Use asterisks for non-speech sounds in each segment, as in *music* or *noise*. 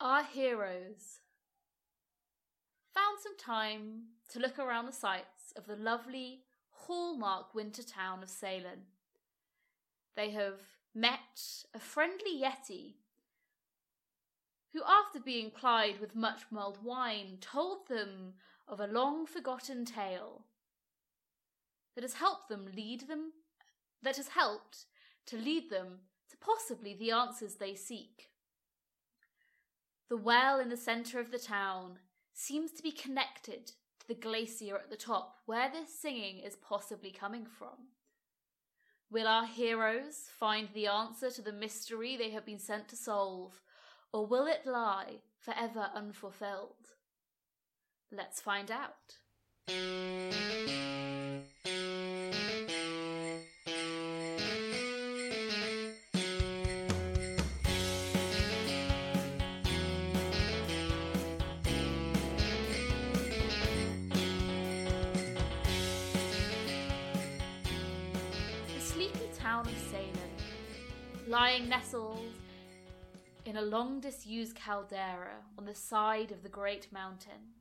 Our heroes found some time to look around the sights of the lovely hallmark winter town of Salem. They have met a friendly Yeti who, after being plied with much mulled wine, told them of a long forgotten tale that has helped them lead them that has helped to lead them to possibly the answers they seek. The well in the centre of the town seems to be connected to the glacier at the top, where this singing is possibly coming from. Will our heroes find the answer to the mystery they have been sent to solve, or will it lie forever unfulfilled? Let's find out. Lying nestled in a long disused caldera on the side of the great mountain.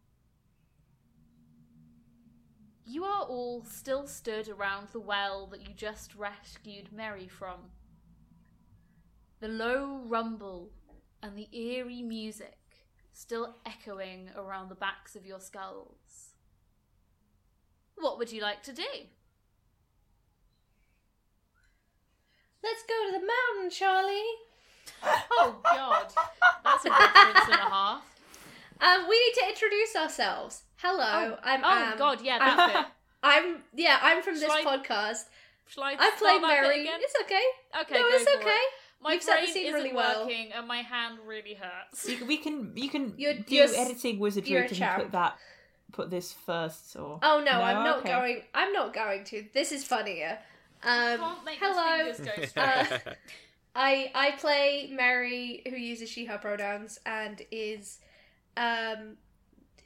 You are all still stood around the well that you just rescued Mary from. The low rumble and the eerie music still echoing around the backs of your skulls. What would you like to do? Let's go to the mountain, Charlie. *laughs* Oh God, that's a reference and a half. Um, we need to introduce ourselves. Hello, Oh, I'm oh Am. God, yeah, I'm- it. *laughs* I'm yeah, I'm from this I- podcast. Shall I I start played Mary. again? It's okay. Okay, no, go it's for okay. it. My You've brain isn't really well. working, and my hand really hurts. You, we can you can You're- do you're editing wizardry you're a to put that put this first or Oh no, I'm not Okay. going. I'm not going to. This is funnier. Um, hello. my fingers go *laughs* straight. Uh, I I play Mary, who uses she/her pronouns and is um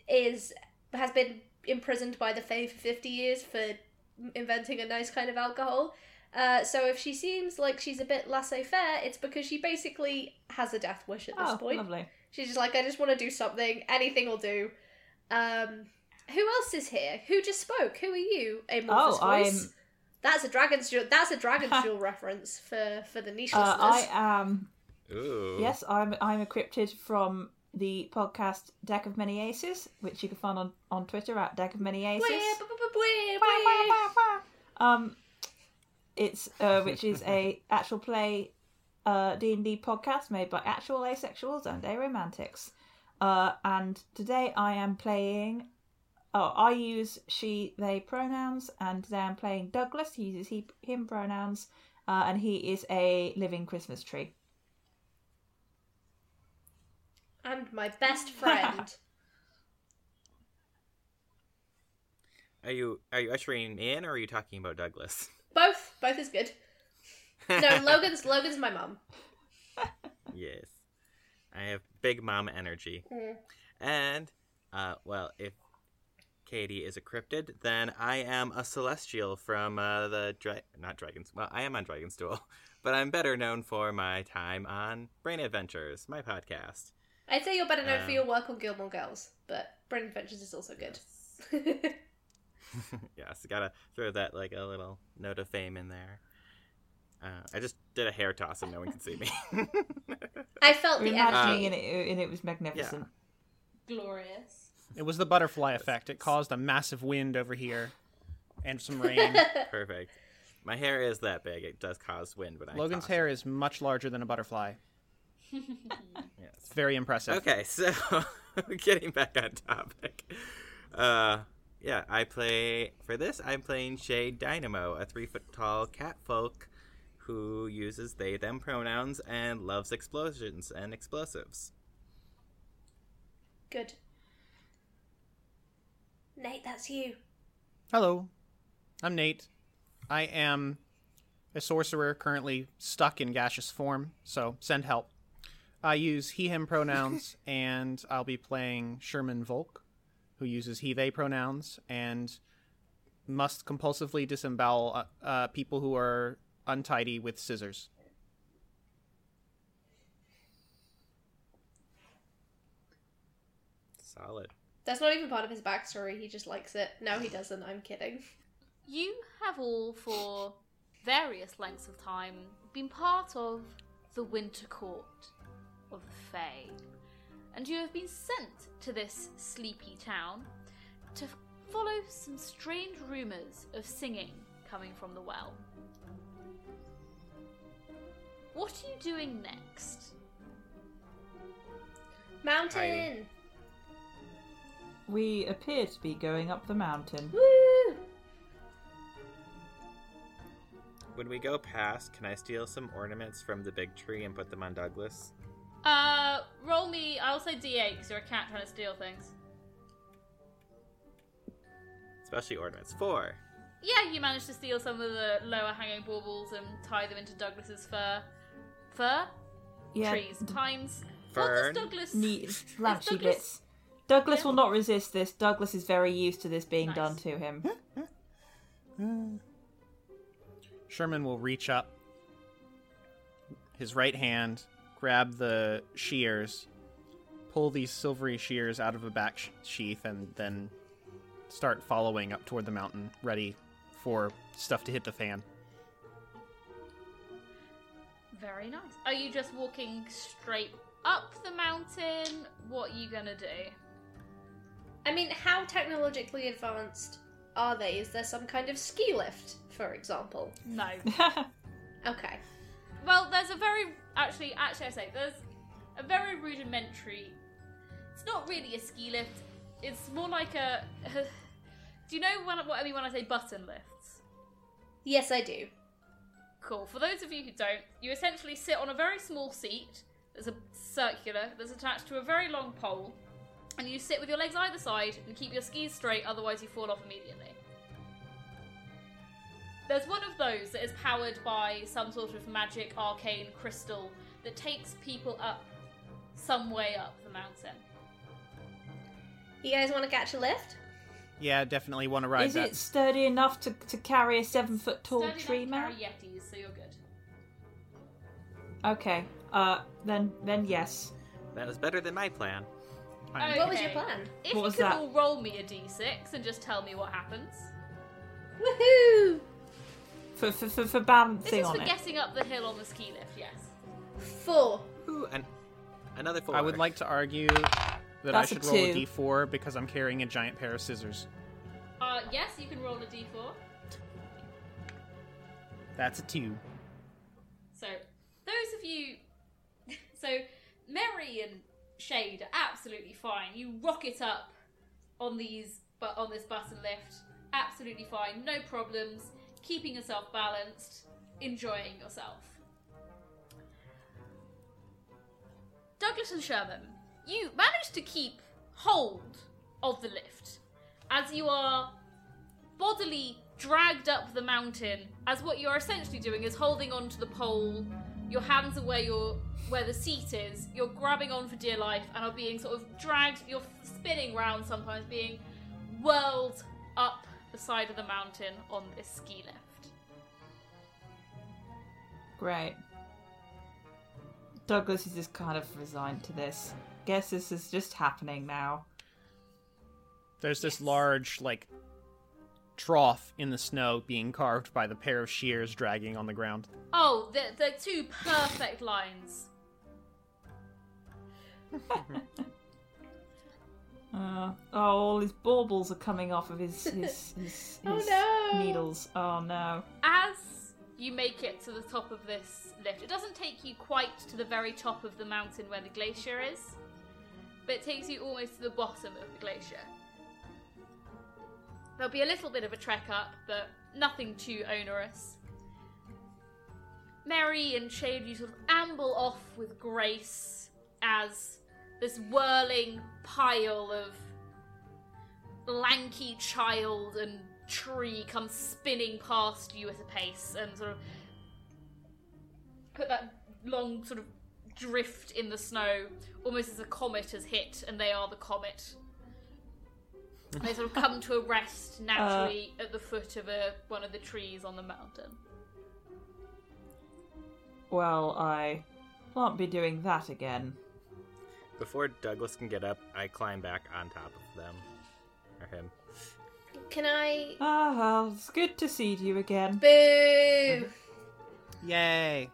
is has been imprisoned by the Fae for fifty years for inventing a nice kind of alcohol. Uh, so if she seems like she's a bit laissez-faire, it's because she basically has a death wish at this oh point. lovely. She's just like, I just want to do something. Anything will do. Um, who else is here? Who just spoke? Who are you? Amorphous Oh, voice. I'm- That's a dragon's jewel. That's a dragon's jewel reference for for the niche Uh, I am Ooh. yes I'm I'm a cryptid from the podcast Deck of Many Aces, which you can find on on Twitter at Deck of Many Aces. Um, it's uh, which is a *laughs* actual play uh D and D podcast made by actual asexuals and aromantics. Uh, and today I am playing. Oh, I use she they pronouns, and today I'm playing Douglas. He uses he him pronouns, uh, and he is a living Christmas tree. And my best friend. *laughs* Are you are you ushering in, or are you talking about Douglas? both. Both is good. No, *laughs* Logan's Logan's my mum. yes, I have big mom energy, Mm. and uh, well, if Katie is a cryptid, then I am a celestial from uh, the dra- not dragons. Well, I am on Dragon's Duel, *laughs* but I'm better known for my time on Brain Adventures, my podcast. I'd say you're better known for Um, your work on Gilmore Girls, but Brain Adventures is also good. *laughs* yes, gotta throw that like a little note of fame in there. Uh, I just did a hair toss and no one can see me. *laughs* I felt the imagining energy. and it, and it was magnificent. Glorious. It was the butterfly effect. It caused a massive wind over here and some *laughs* rain. Perfect. My hair is that big. It does cause wind when I Logan's hair it. is much larger than a butterfly. *laughs* Yes. It's very impressive. Okay, *laughs* so getting back on topic. Uh, yeah, I play for this. I'm playing Shade Dynamo, a three foot tall cat folk who uses they them pronouns and loves explosions and explosives. Good. Nate, that's you. Hello, I'm Nate. I am a sorcerer currently stuck in gaseous form, so send help. I use he, him pronouns, *laughs* and I'll be playing Sherman Volk, who uses he, they pronouns, and must compulsively disembowel uh, uh, people who are untidy with scissors. Solid. That's not even part of his backstory. He just likes it. No, he doesn't. I'm kidding. You have all, for various lengths of time, been part of the Winter Court of the Fae, and you have been sent to this sleepy town to follow some strange rumours of singing coming from the well. What are you doing next? Mountain. We appear to be going up the mountain. Woo! When we go past, can I steal some ornaments from the big tree and put them on Douglas? Uh, roll me. I'll say D8 because you're a cat trying to steal things. Especially ornaments. Four. Yeah, you managed to steal some of the lower hanging baubles and tie them into Douglas's fur. Fur? Yeah, Trees. Pines. Fern. What does Douglas. neat Is branchy Douglas- bits. Douglas Yeah. will not resist this. Douglas is very used to this being Nice. done to him. Sherman will reach up his right hand, grab the shears, pull these silvery shears out of a back sh- sheath, and then start following up toward the mountain, ready for stuff to hit the fan. Very nice. Are you just walking straight up the mountain? What are you gonna do? I mean, how technologically advanced are they? Is there some kind of ski lift, for example? No. *laughs* Okay. Well, there's a very actually, actually, I say there's a very rudimentary. It's not really a ski lift. It's more like a. *laughs* do you know when, what I mean when I say button lifts? Yes, I do. Cool. For those of you who don't, you essentially sit on a very small seat. There's a circular that's attached to a very long pole, and you sit with your legs either side and keep your skis straight. Otherwise, you fall off immediately. There's one of those that is powered by some sort of magic arcane crystal that takes people up some way up the mountain. You guys want to catch a lift? Yeah, definitely want to ride is that. it sturdy enough to, to carry a seven foot tall Sturdy enough tree to man? carry Yetis, so you're good. Okay. Uh, then then yes. That was better than my plan. I'm- What was your plan? If What you was could that? all roll me a d6 and just tell me what happens. Woohoo! For for for, for This balancing is on for it. getting up the hill on the ski lift, yes. Four. Ooh, an- another four. I would like to argue that I That's a should roll a two. d4 because I'm carrying a giant pair of scissors. Uh, yes, you can roll a d4. That's a two. So, those of you. *laughs* So, Mary and Shade are absolutely fine. You rock it up on these, but on this button lift. Absolutely fine, no problems. Keeping yourself balanced, enjoying yourself. Douglas and Sherman, you managed to keep hold of the lift as you are bodily dragged up the mountain as what you're essentially doing is holding on to the pole your hands are where your where the seat is you're grabbing on for dear life and are being sort of dragged you're spinning round sometimes being whirled up the side of the mountain on this ski lift Great. Douglas is just kind of resigned to this. Guess this is just happening now. There's this Yes. large, like, trough in the snow being carved by the pair of shears dragging on the ground. oh the, the two perfect lines *laughs* Uh, oh, all his baubles are coming off of his his, his, *laughs* Oh, his no. needles. Oh no. as you make it to the top of this lift, it doesn't take you quite to the very top of the mountain where the glacier is, but it takes you almost to the bottom of the glacier. There'll be a little bit of a trek up, but nothing too onerous. Mary and Shade, you sort of amble off with grace as this whirling pile of lanky child and tree comes spinning past you at a pace and sort of put that long sort of drift in the snow almost as a comet has hit and they are the comet they sort of come to a rest naturally at the foot of a, one of the trees on the mountain Well, I won't be doing that again. before Douglas can get up, I climb back on top of them or him. Can I? Ah, well, it's good to see you again. Boo! *laughs* Yay!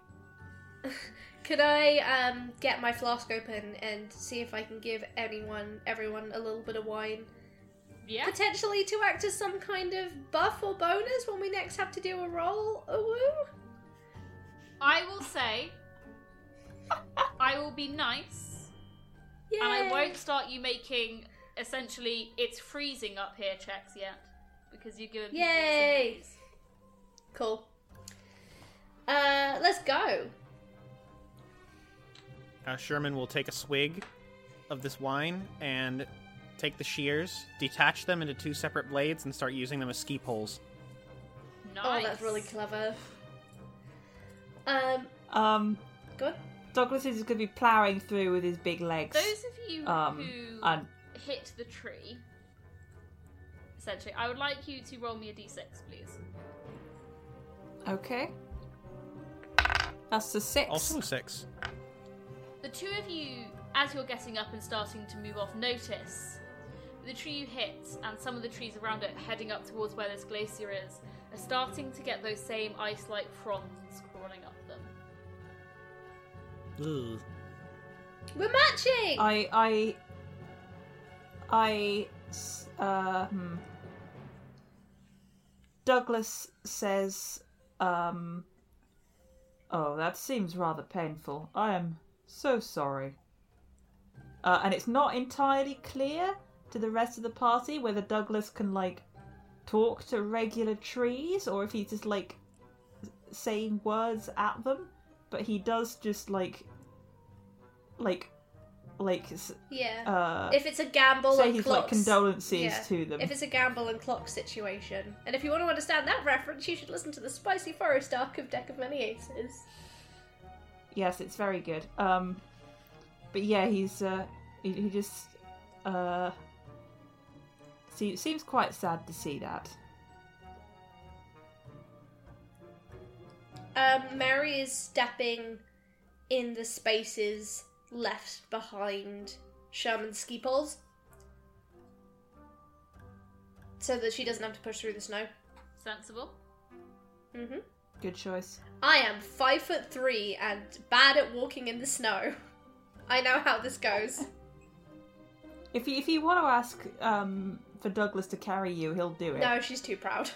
*laughs* Could I um get my flask open and see if I can give anyone, everyone, a little bit of wine, Yeah. potentially to act as some kind of buff or bonus when we next have to do a roll? A woo? I will say, I will be nice, Yeah. and I won't start you making essentially it's freezing up here checks yet because you're giving people Yay. Cool. Uh, let's go. Uh, Sherman will take a swig of this wine and take the shears, detach them into two separate blades, and start using them as ski poles. Nice. Oh, that's really clever. Um, Um, good. Douglas is going to be ploughing through with his big legs. Those of you Um, who and hit the tree, essentially, I would like you to roll me a d6, please. okay, that's a six. Also six. The two of you, as you're getting up and starting to move off, notice the tree you hit and some of the trees around it heading up towards where this glacier is are starting to get those same ice like fronds crawling up them. Ugh. We're matching. I, I, I, s- uh, hmm. Douglas says, um, oh, that seems rather painful. I am so sorry. Uh, and it's not entirely clear to the rest of the party whether Douglas can, like, talk to regular trees or if he's just, like, saying words at them. But he does just, like, like, like, yeah. uh, if it's a gamble say and his clocks, like condolences yeah. to them. If it's a gamble and clock situation, and if you want to understand that reference, you should listen to the Spicy Forest arc of Deck of Many Aces. Yes, it's very good. Um, but yeah, he's uh, he, he just uh, see, seems quite sad to see that. Um, Mary is stepping in the spaces left behind Sherman's ski poles. So that she doesn't have to push through the snow. Sensible? Mm-hmm. Good choice. I am five foot three and bad at walking in the snow. *laughs* I know how this goes. If you, if you want to ask um, for Douglas to carry you, he'll do it. No, she's too proud.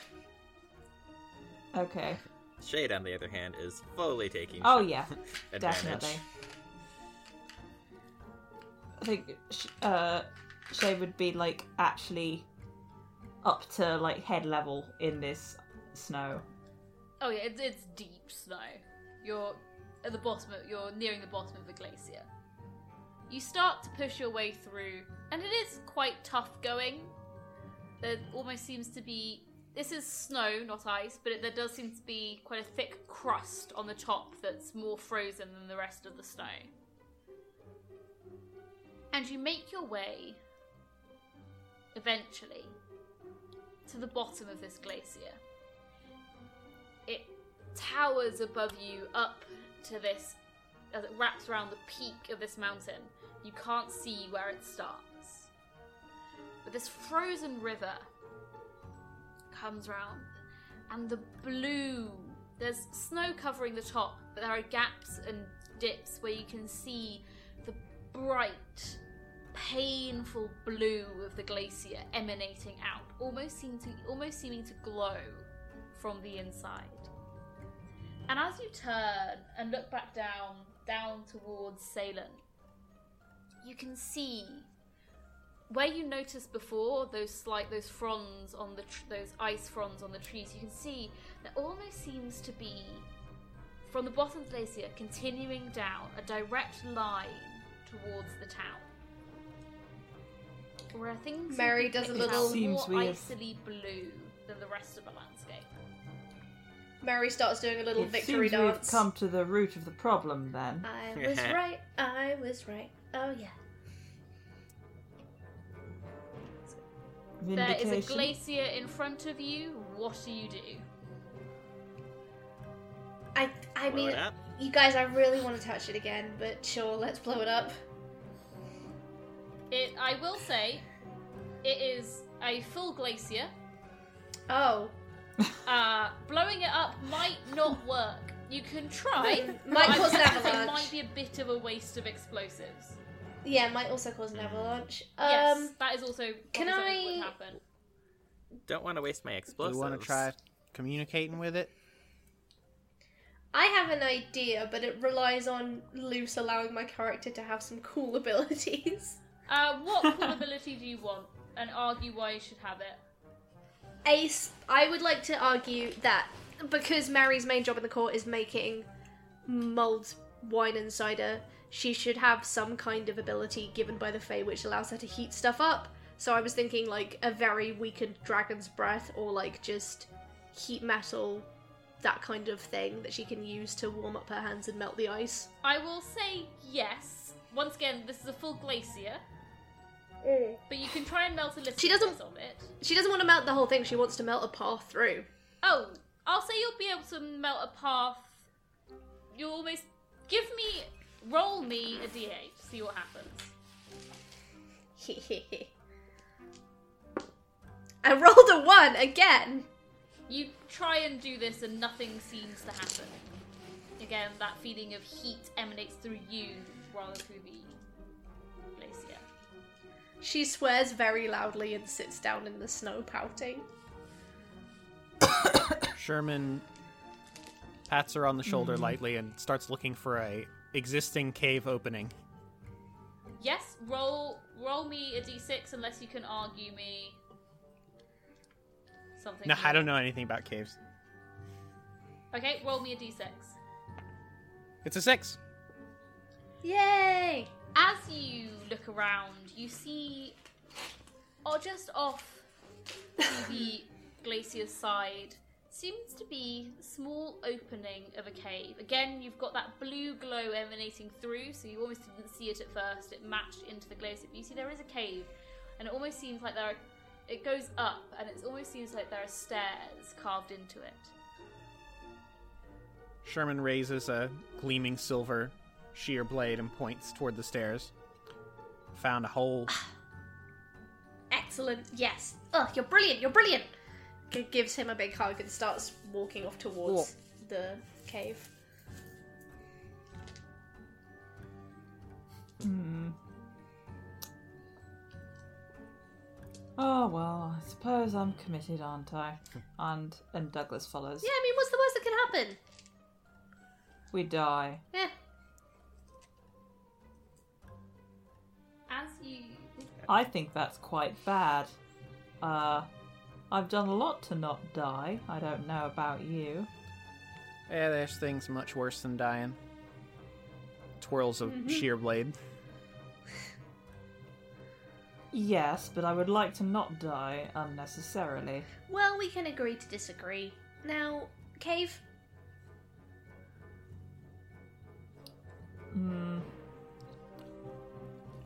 Okay. Shade, on the other hand, is fully taking Oh yeah, *laughs* definitely. I think sh- uh, Shay would be like actually up to like head level in this snow. Oh yeah, it's, it's deep snow. You're at the bottom. Of, you're nearing the bottom of the glacier. You start to push your way through, and it is quite tough going. There almost seems to be. This is snow, not ice, but it, there does seem to be quite a thick crust on the top that's more frozen than the rest of the snow. And you make your way, eventually, to the bottom of this glacier it towers above you up to this as it wraps around the peak of this mountain. You can't see where it starts. But this frozen river comes round, and the blue. There's snow covering the top, but there are gaps and dips where you can see the bright, painful blue of the glacier emanating out, almost seem to almost seeming to glow from the inside. And as you turn and look back down, down towards Salem, you can see where you noticed before those slight those fronds on the tr- those ice fronds on the trees. You can see there almost seems to be from the bottom of the glacier continuing down a direct line towards the town. Where things Mary does a little- Seems more weird. icily blue than the rest of the landscape. Mary starts doing a little it victory seems we've dance. come to the root of the problem then. I was *laughs* right. I was right. Oh yeah. There is a glacier in front of you. What do you do? I I Blow mean, it up. you guys, I really want to touch it again, but sure, let's blow it up. It. I will say, it is a full glacier. Oh, Uh, blowing it up might not work. You can try. Might but cause I an think It avalanche. might be a bit of a waste of explosives. Yeah, might also cause an avalanche. Um, yes, that is also can probably something I- would happen. Don't want to waste my Do explosives. you want to try communicating with it? I have an idea, but it relies on Luce allowing my character to have some cool *laughs* abilities. Uh, what cool *laughs* ability do you want? And argue why you should have it. Ace, I would like to argue that because Mary's main job in the court is making mulled wine and cider, she should have some kind of ability given by the Fae which allows her to heat stuff up. So I was thinking like a very weakened dragon's breath or like just heat metal, that kind of thing that she can use to warm up her hands and melt the ice. I will say yes. Once again, this is a full glacier, mm. but you can try and melt a little She doesn't- bit of it. She doesn't want to melt the whole thing, she wants to melt a path through. Oh, I'll say you'll be able to melt a path. You almost give me, roll me a d8, see what happens. Hehehe. *laughs* I rolled a one again. You try and do this and nothing seems to happen. Again, that feeling of heat emanates through you rather than through the glacier. She swears very loudly and sits down in the snow pouting. Sherman pats her on the shoulder mm. lightly and starts looking for a existing cave opening. Yes, roll roll me a d6 unless you can argue me something. No, I don't know anything about caves. Okay, roll me a d6. It's a six. Yay! As you look around, you see, or just off to the *laughs* glacier's side, seems to be a small opening of a cave. Again, you've got that blue glow emanating through, so you almost didn't see it at first. It matched into the glacier. But you see, there is a cave, and it almost seems like there are. It goes up, and it almost seems like there are stairs carved into it. Sherman raises a gleaming silver shear blade and points toward the stairs. Found a hole. *sighs* Excellent. Yes. Oh, you're brilliant. You're brilliant. G- gives him a big hug and starts walking off towards the cave. Hmm. Oh well, I suppose I'm committed, aren't I? *laughs* And and Douglas follows. Yeah, I mean, what's the worst that can happen? We die. Yeah. As you I think that's quite bad. Uh, I've done a lot to not die. I don't know about you. Yeah, there's things much worse than dying. Twirls a shear blade. Yes, but I would like to not die unnecessarily. Well, we can agree to disagree. Now, cave. Hmm.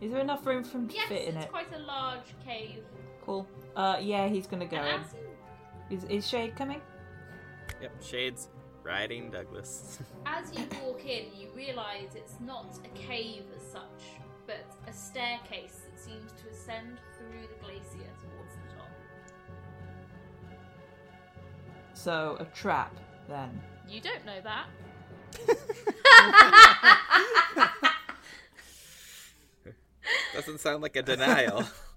Is there enough room for him to yes, fit in it? Yes, it's quite a large cave. Cool. Uh, yeah, he's gonna go in. Is, is Shade coming? Yep, Shades riding Douglas. *laughs* As you walk in, you realise it's not a cave as such, but a staircase that seems to ascend through the glacier towards the top. So a trap then. You don't know that. Doesn't sound like a denial. *laughs*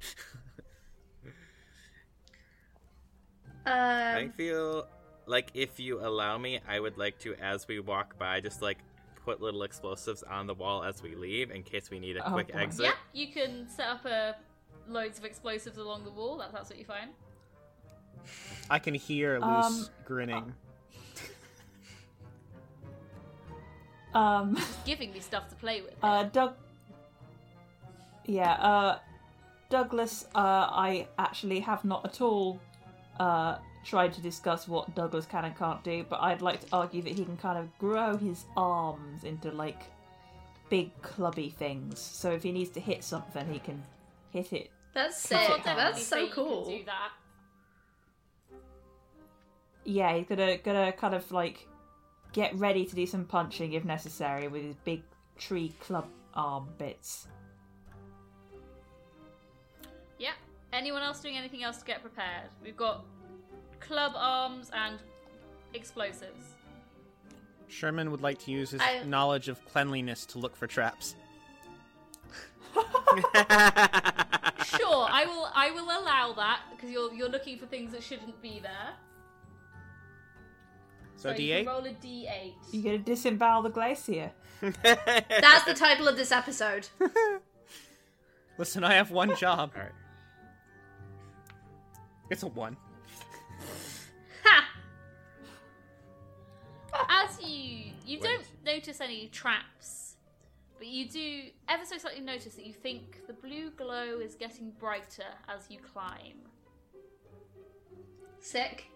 I Um, feel like if you allow me, I would like to, as we walk by, just like put little explosives on the wall as we leave in case we need a Oh, quick boy. exit. Yeah, you can set up a loads of explosives along the wall. That's absolutely fine. I can hear Luce Um, *laughs* grinning. Um. Giving me stuff to play with. Uh, Doug. Yeah, uh, Douglas, uh, I actually have not at all, uh, tried to discuss what Douglas can and can't do, but I'd like to argue that he can kind of grow his arms into, like, big clubby things. So if he needs to hit something, he can hit it. that's sick. definitely That's say so you can cool. do that. Yeah, he's gonna, gonna kind of, like, get ready to do some punching if necessary with his big tree club arm bits. Yeah. Anyone else doing anything else to get prepared? We've got club arms and explosives. Sherman would like to use his I- knowledge of cleanliness to look for traps. *laughs* Sure, I will. I will allow that because you're you're looking for things that shouldn't be there. So, you can D8? roll a d8. You gonna disembowel the glacier? *laughs* That's the title of this episode. *laughs* Listen, I have one job. All right. It's a one. As you you Wait. don't notice any traps, but you do ever so slightly notice that you think the blue glow is getting brighter as you climb. Sick.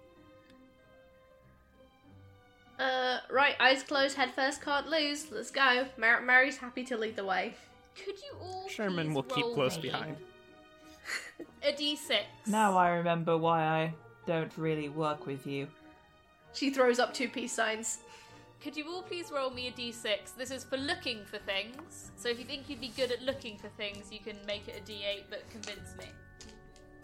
Uh, right, eyes closed, head first, can't lose. Let's go. Mar- Mary's happy to lead the way. Could you all Sherman please will keep roll close me behind. A d6. Now I remember why I don't really work with you. She throws up two peace signs. Could you all please roll me a d6? This is for looking for things. So if you think you'd be good at looking for things, you can make it a d8, but convince me.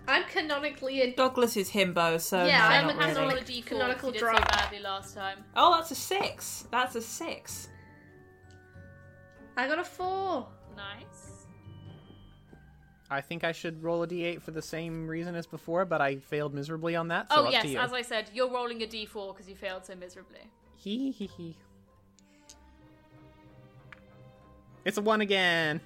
I'm canonically a. Douglas is himbo, so Yeah, no, I'm not a Have to roll really. a d4 Canonical you did drop. so badly last time. Oh, that's a six. That's a six. I got a four. Nice. I think I should roll a d8 for the same reason as before, but I failed miserably on that. So oh up yes, to you. as I said, you're rolling a d4 because you failed so miserably. Hee hee hee. It's a one again.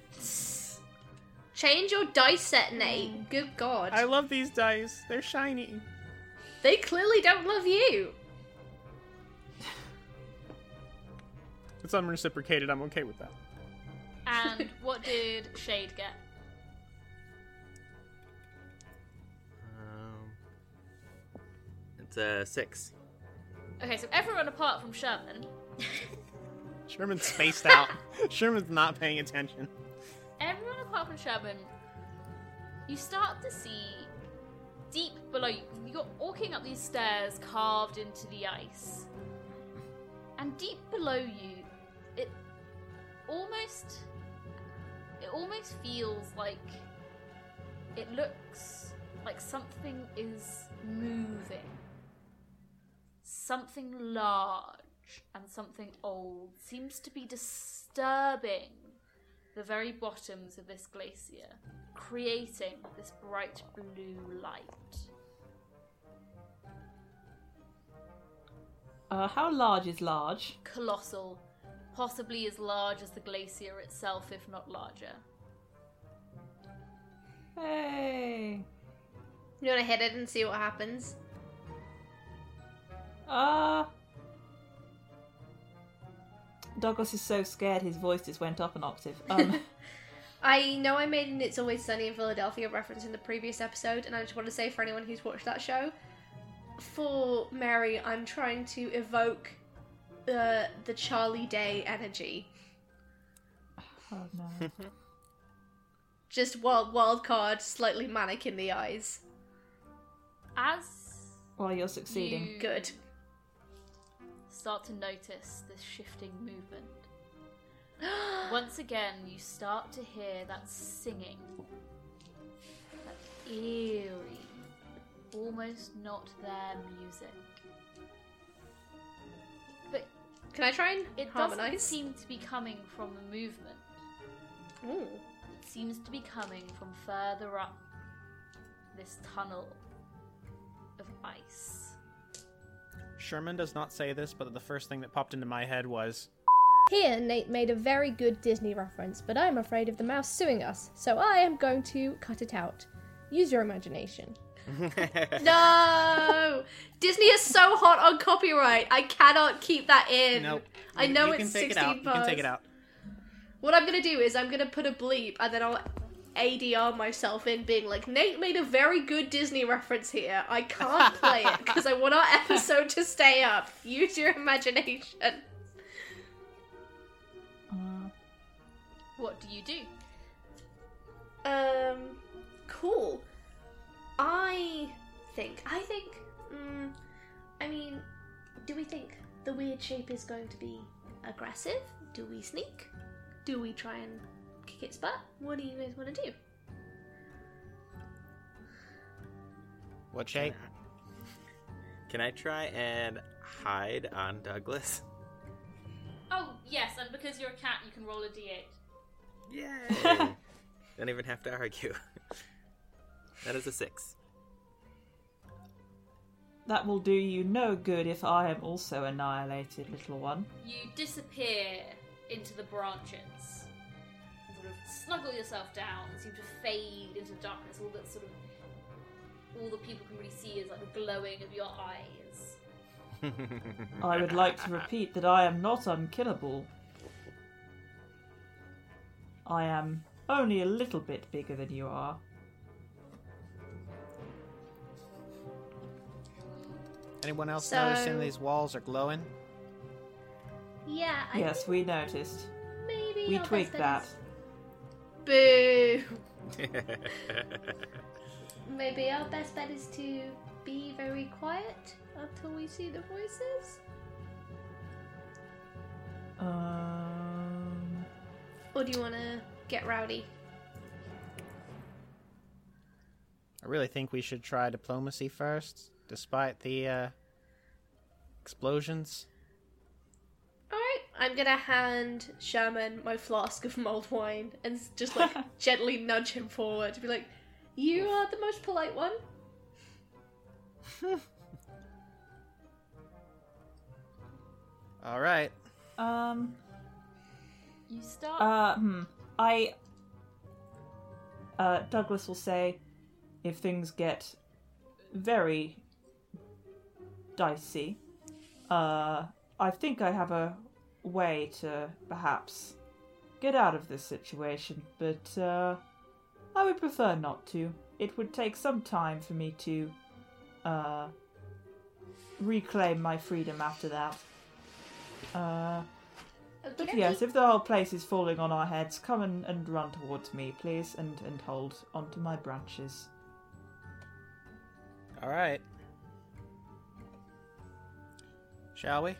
Change your dice set, Nate. Good God. I love these dice. They're shiny. They clearly don't love you. It's unreciprocated. I'm okay with that. And what did Shade get? It's a uh, six. Okay, so everyone apart from Sherman, Sherman's *laughs* spaced out. Sherman's not paying attention. everyone apart from Sherman, you start to see deep below you. You're walking up these stairs carved into the ice, and deep below you, it almost, it almost feels like it looks like something is moving. Something large and something old seems to be disturbing the very bottoms of this glacier, creating this bright blue light. Uh, how large is large? Colossal, possibly as large as the glacier itself, if not larger. Hey. You want to hit it and see what happens? Uh. Douglas is so scared his voice just went up an octave. *laughs* Um, I know I made an It's Always Sunny in Philadelphia reference in the previous episode, and I just want to say for anyone who's watched that show, for Mary, I'm trying to evoke uh, the Charlie Day energy. oh no. *laughs* Just wild, wild card, slightly manic in the eyes. As While you're succeeding. you Good. Start to notice this shifting movement, *gasps* once again you start to hear that singing, that eerie, almost not there music. But Can I try and it doesn't harmonize? seem to be coming from the movement. Ooh. It seems to be coming from further up this tunnel of ice. Sherman does not say this, but the first thing that popped into my head was Here, Nate made a very good Disney reference, but I'm afraid of the mouse suing us, so I am going to cut it out. Use your imagination. *laughs* No! Disney is so hot on copyright. I cannot keep that in. Nope. I know you it's can take 16 it out. You can take it out. What I'm gonna do is I'm gonna put a bleep and then I'll ADR myself in being like, Nate made a very good Disney reference here. I can't play it *laughs* because I want our episode to stay up. Use your imagination. Uh, What do you do? Um, cool. I think. I think. Mm, I mean, do we think the weird shape is going to be aggressive? Do we sneak? Do we try and its butt? What do you guys want to do? What shape? Can I try and hide on Douglas? Oh, yes, and because you're a cat, you can roll a d8. Yay! *laughs* Don't even have to argue. that is a six. That will do you no good if I am also annihilated, little one. You disappear into the branches. And sort of snuggle yourself down and seem to fade into darkness. All that sort of all the people can really see is like the glowing of your eyes. *laughs* I would like to repeat that I am not unkillable. I am only a little bit bigger than you are. Anyone else So- noticing these walls are glowing? Yeah, I yes, think we noticed. maybe We our twigged that. Bet is- Boo! Maybe our best bet is to be very quiet until we see the voices. Um, Or do you want to get rowdy? I really think we should try diplomacy first, despite the uh, explosions. Alright, I'm gonna hand Sherman my flask of mulled wine and just like *laughs* gently nudge him forward to be like, You are the most polite one. *laughs* All right. um, You start. uh, hmm. I, uh, Douglas will say, if things get very dicey, uh, I think I have a way to perhaps get out of this situation, but, uh, I would prefer not to. It would take some time for me to, uh, reclaim my freedom after that. Uh, but yes, if the whole place is falling on our heads, come and, and run towards me, please, and, and hold onto my branches. All right. Shall we?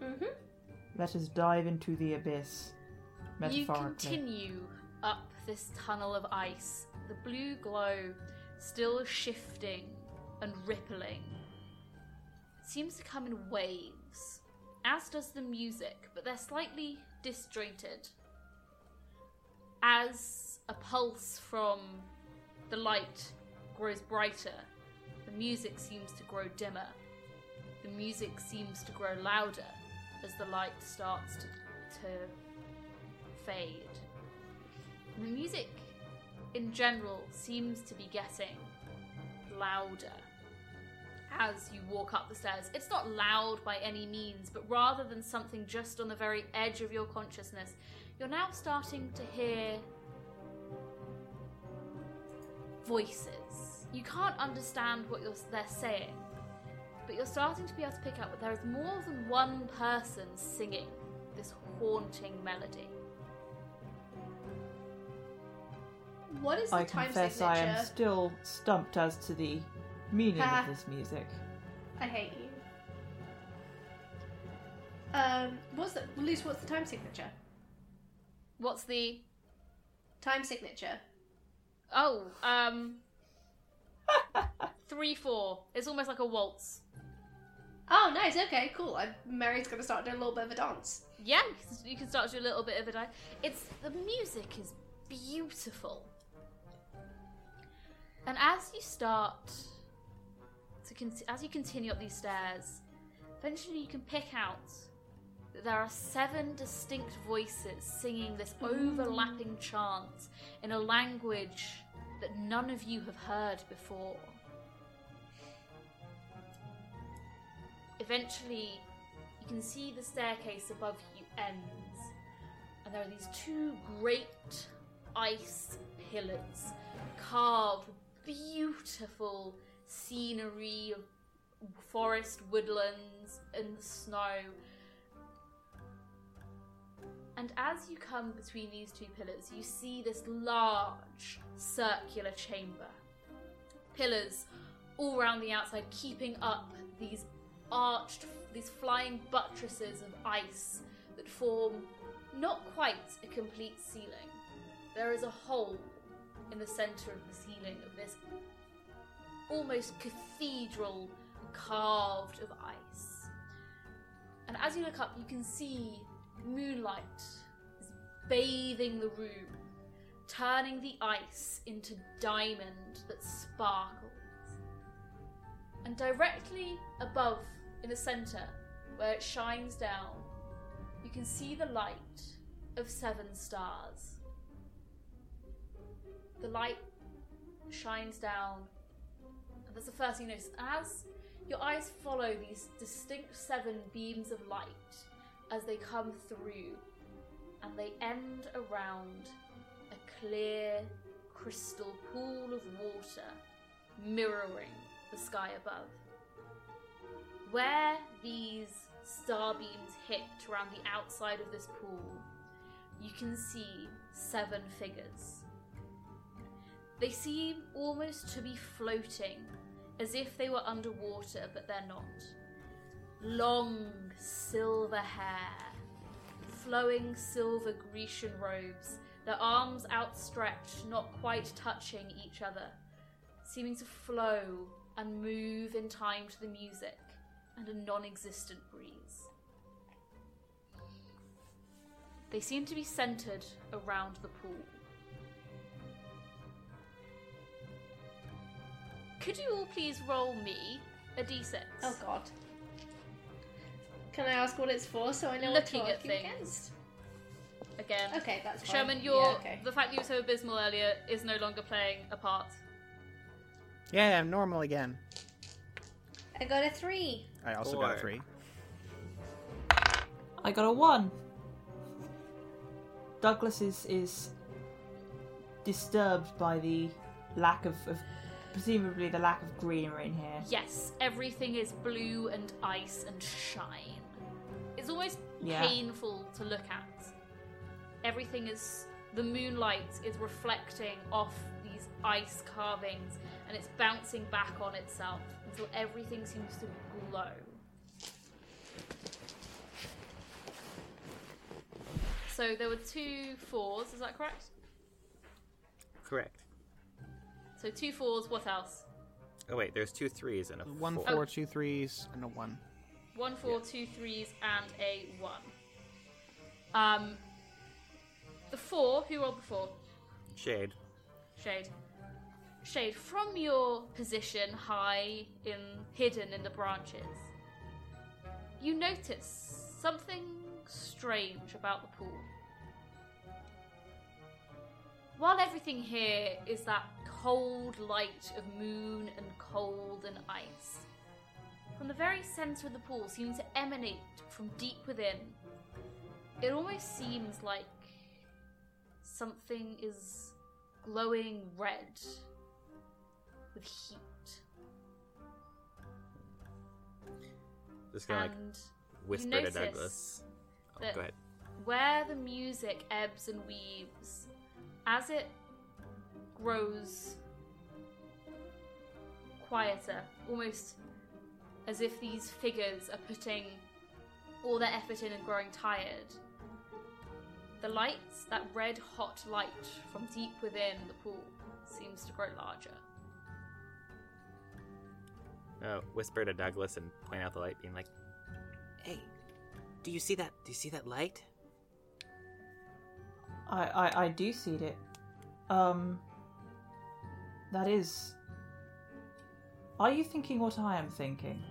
Mhm. Let us dive into the abyss. You continue up this tunnel of ice, the blue glow still shifting and rippling. It seems to come in waves, as does the music, but they're slightly disjointed. As a pulse from the light grows brighter, the music seems to grow dimmer. The music seems to grow louder as the light starts to, to fade. And the music in general seems to be getting louder as you walk up the stairs. It's not loud by any means, but rather than something just on the very edge of your consciousness, you're now starting to hear voices. You can't understand what they're saying, but you're starting to be able to pick up that there is more than one person singing this haunting melody. What is the I time confess I am still stumped as to the meaning Ha. of this music. I hate you. Um, what's the Luce? What's the time signature? What's the Time signature. Oh, um. *laughs* three, four. It's almost like a waltz. Oh, nice. Okay, cool. I, Mary's gonna start doing a little bit of a dance. Yeah, you can- you can start to do a little bit of a dance. It's the music is beautiful, and as you start to con- as you continue up these stairs, eventually you can pick out that there are seven distinct voices singing this overlapping chant in a language that none of you have heard before. Eventually, you can see the staircase above you ends, and there are these two great ice pillars carved with beautiful scenery of forest, woodlands, and snow. And as you come between these two pillars, you see this large circular chamber. Pillars all around the outside, keeping up these arched, these flying buttresses of ice that form not quite a complete ceiling. There is a hole in the center of the ceiling of this almost cathedral carved of ice. And as you look up, you can see moonlight is bathing the room, turning the ice into diamond that sparkles. And directly above, in the center, where it shines down, you can see the light of seven stars. The light shines down, and that's the first thing you notice. As your eyes follow these distinct seven beams of light as they come through, and they end around a clear, crystal pool of water mirroring the sky above. Where these star beams hit around the outside of this pool, you can see seven figures. They seem almost to be floating, as if they were underwater, but they're not. Long silver hair, flowing silver Grecian robes, their arms outstretched, not quite touching each other, seeming to flow and move in time to the music and a non existent breeze. They seem to be centered around the pool. Could you all please roll me a d6? Oh god. Can I ask what it's for so I know Looking what at to argue things. Again. Okay, that's fine. Sherman, your Yeah, okay. the fact that you were so abysmal earlier is no longer playing a part. Yeah, I'm normal again. I got a three. I also got a three. I got a one. Douglas is is disturbed by the lack of, of presumably the lack of greenery in here. Yes, everything is blue and ice and shine. It's almost Yeah. painful to look at. Everything is the moonlight is reflecting off these ice carvings and it's bouncing back on itself until everything seems to glow. So there were two fours, is that correct? Correct. So two fours, what else? Oh wait, there's two threes and a One four. four, two threes, and a one. One four, two threes, and a one. Um, the four. Who rolled the four? Shade. Shade. Shade. From your position high in, hidden in the branches, you notice something strange about the pool. While everything here is that cold light of moon and cold and ice, from the very centre of the pool seems to emanate from deep within. It almost seems like something is glowing red with heat. Just gonna like whisper to Douglas. Oh, go ahead. where the music ebbs and weaves, as it grows quieter, almost as if these figures are putting all their effort in and growing tired. The lights, that red hot light from deep within the pool, seems to grow larger. Uh, whisper to Douglas and point out the light, being like, "Hey, do you see that? Do you see that light?" I, I, I do see it. Um, that is. Are you thinking what I am thinking?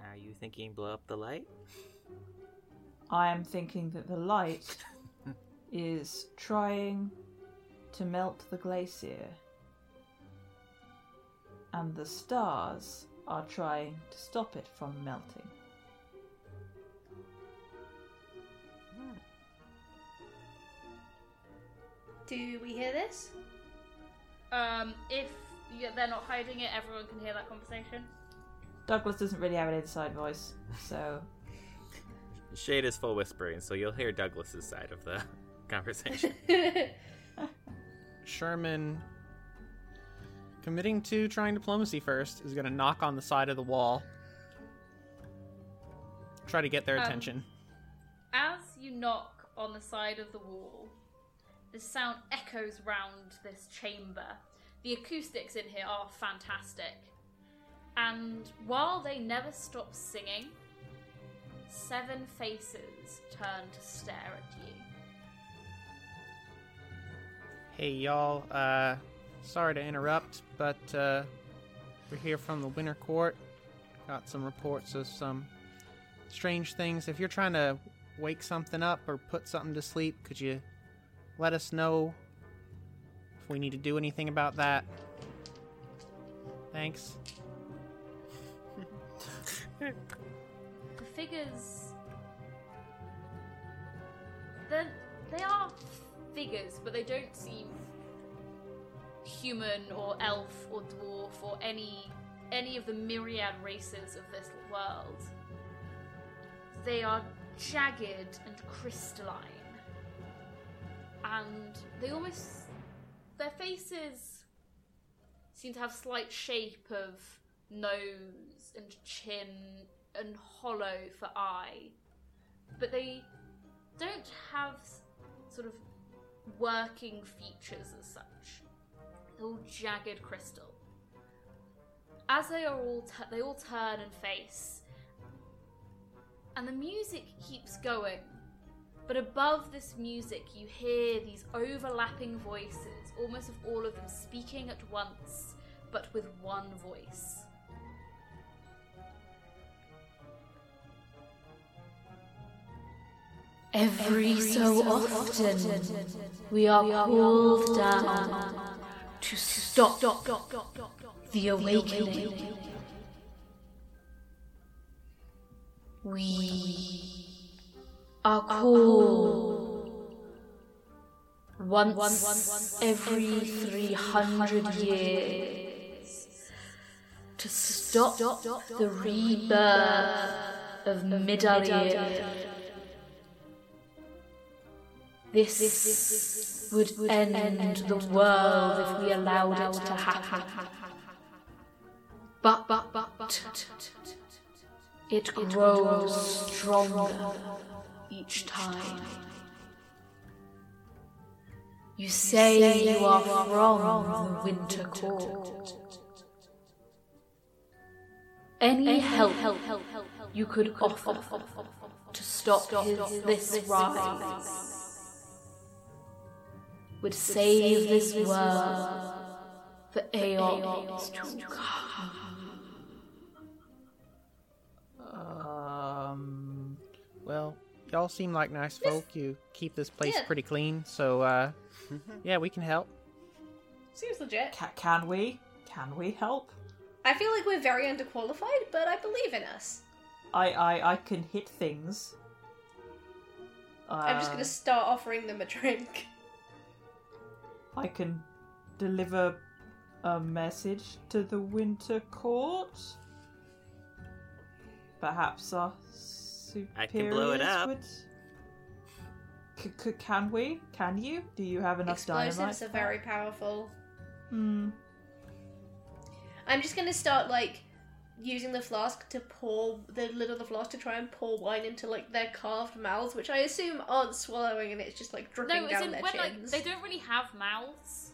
Are you thinking blow up the light? I am thinking that the light *laughs* is trying to melt the glacier, and the stars are trying to stop it from melting. Do we hear this? Um, if you- they're not hiding it, everyone can hear that conversation. Douglas doesn't really have an inside voice, so Shade is full whispering, so you'll hear Douglas's side of the *laughs* conversation. *laughs* *laughs* Sherman, committing to trying diplomacy first, is going to knock on the side of the wall. Try to get their Um, attention. As you knock on the side of the wall, the sound echoes round this chamber, the acoustics in here are fantastic. And while they never stop singing, seven faces turn to stare at you. Hey y'all, uh, sorry to interrupt, but uh, we're here from the Winter Court. Got some reports of some strange things. If you're trying to wake something up or put something to sleep, could you let us know if we need to do anything about that? Thanks. *laughs* The figures. They're, they are figures, but they don't seem human or elf or dwarf or any any of the myriad races of this world. They are jagged and crystalline. And they almost their faces seem to have slight shape of nose and chin and hollow for eye, but they don't have sort of working features as such. They're jagged crystal. As they are all, tu- they all turn and face, and the music keeps going. But above this music, you hear these overlapping voices, almost of all of them speaking at once, but with one voice. Every so often, we are called down to stop the awakening. We are called once every 300 years to stop the rebirth of Middle This would end the world if we allowed it to happen. But, but, but, it grows stronger each time. You say you are from the Winter Court. Any help you could offer to stop his, this rise would save this world for aeons to come. Um, Well, y'all seem like nice folk. You keep this place Yeah. pretty clean, so uh, *laughs* yeah, we can help. Seems legit. ca- can we? Can we help? I feel like we're very underqualified, but I believe in us. I I I can hit things. I'm just Uh, gonna start offering them a drink. I can deliver a message to the Winter Court. Perhaps our superiors I can blow it up. would. C- c- can we? Can you? Do you have enough Explosives dynamite? are very powerful. Hmm. I'm just gonna start like using the flask to pour the lid of the flask to try and pour wine into like their carved mouths, which I assume aren't swallowing, and it's just like dripping No, down in their when like chins. they don't really have mouths.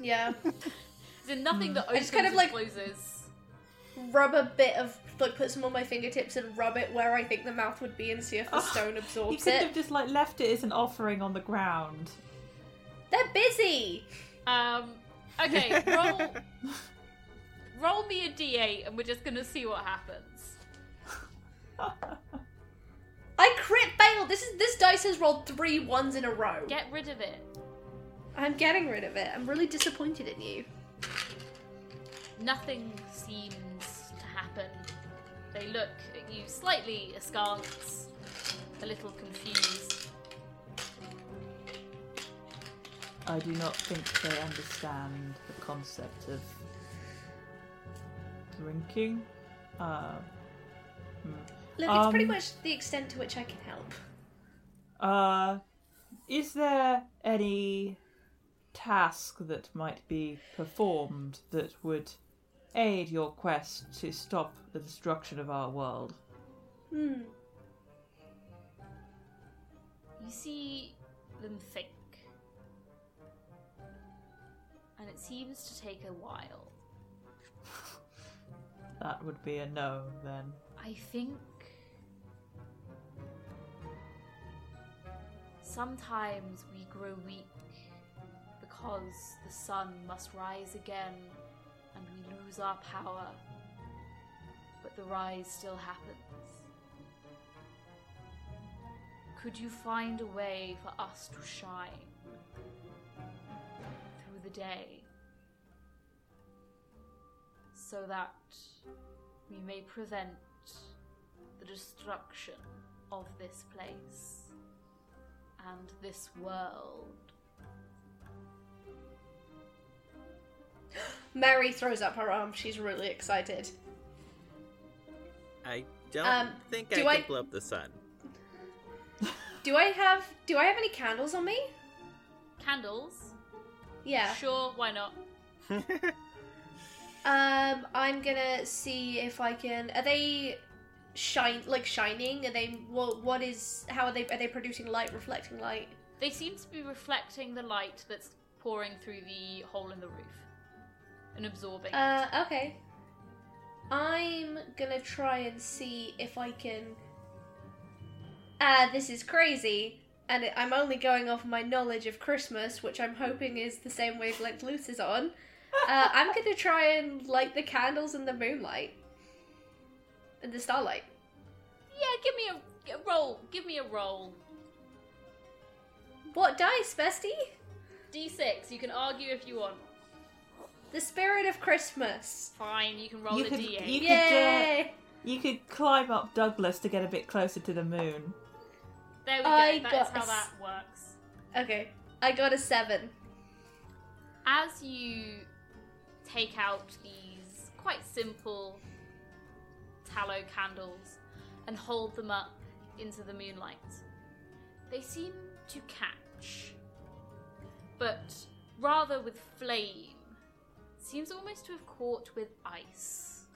Yeah, *laughs* As in nothing that opens just kind of, and like- closes. rub a bit of like put some on my fingertips and rub it where I think the mouth would be and see if the Oh, stone absorbs it. You could it. have just like left it as an offering on the ground. They're busy. Um, okay, roll, *laughs* roll me a d8, and we're just gonna see what happens. *laughs* I crit failed. This is this dice has rolled three ones in a row. Get rid of it. I'm getting rid of it. I'm really disappointed in you. Nothing seems to happen. They look at you slightly askance, a little confused. I do not think they understand the concept of drinking. Uh, hmm. Look, it's pretty Um, much the extent to which I can help. Uh, is there any task that might be performed that would aid your quest to stop the destruction of our world? Hmm. You see them think. And it seems to take a while. That would be a no then. I think sometimes we grow weak because the sun must rise again and we lose our power. But the rise still happens. Could you find a way for us to shine through the day so that we may prevent the destruction of this place and this world. *gasps* Mary throws up her arm. She's really excited. I don't Um, think do I I- can blow up the sun. Do I have do I have any candles on me? Candles? Yeah. Sure, why not? *laughs* Um, I'm gonna see if I can. Are they shine like shining? Are they what? What is? How are they? Are they producing light, reflecting light? They seem to be reflecting the light that's pouring through the hole in the roof and absorbing. it. Uh, okay. I'm gonna try and see if I can. Ah, this is crazy, and I'm only going off my knowledge of Christmas, which I'm hoping is the same wavelength Luce is on. Uh, I'm gonna try and light the candles in the moonlight, in the starlight. yeah, give me a, a roll. Give me a roll. What dice, bestie? D6. You can argue if you want. The spirit of Christmas. Fine, you can roll You a could- D8. you- could, uh, Yay! You could climb up Douglas to get a bit closer to the moon. There we go. I That's how a that works. Okay, I got a seven. As you take out these quite simple tallow candles and hold them up into the moonlight, they seem to catch, but rather with flame, seems almost to have caught with ice.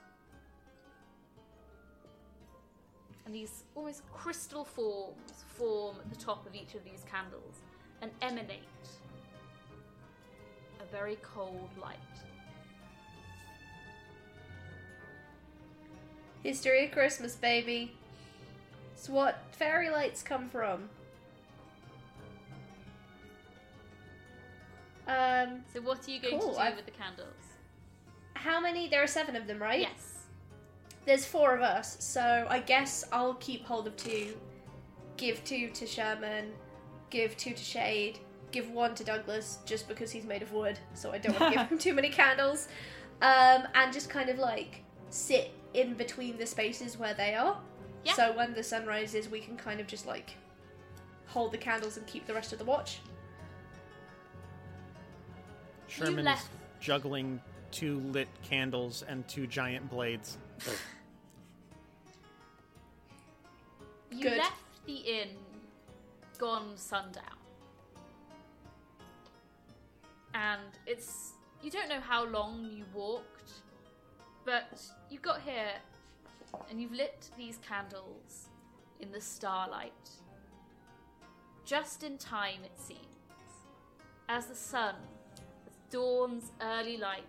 And these almost crystal forms form at the top of each of these candles and emanate a very cold light. History of Christmas, baby. It's what fairy lights come from. Um, So, what are you going Cool, to do I've- with the candles? how many? There are seven of them, right? Yes. There's four of us, so I guess I'll keep hold of two. Give two to Sherman, give two to Shade, give one to Douglas just because he's made of wood, so I don't want to give *laughs* him too many candles. Um, and just kind of like sit in between the spaces where they are. Yeah. So when the sun rises, we can kind of just like hold the candles and keep the rest of the watch. Sherman is left- juggling two lit candles and two giant blades. You Good. left the inn gone sundown. And it's. You don't know how long you walked, but you got here and you've lit these candles in the starlight. Just in time, it seems. As the sun, with dawn's early light,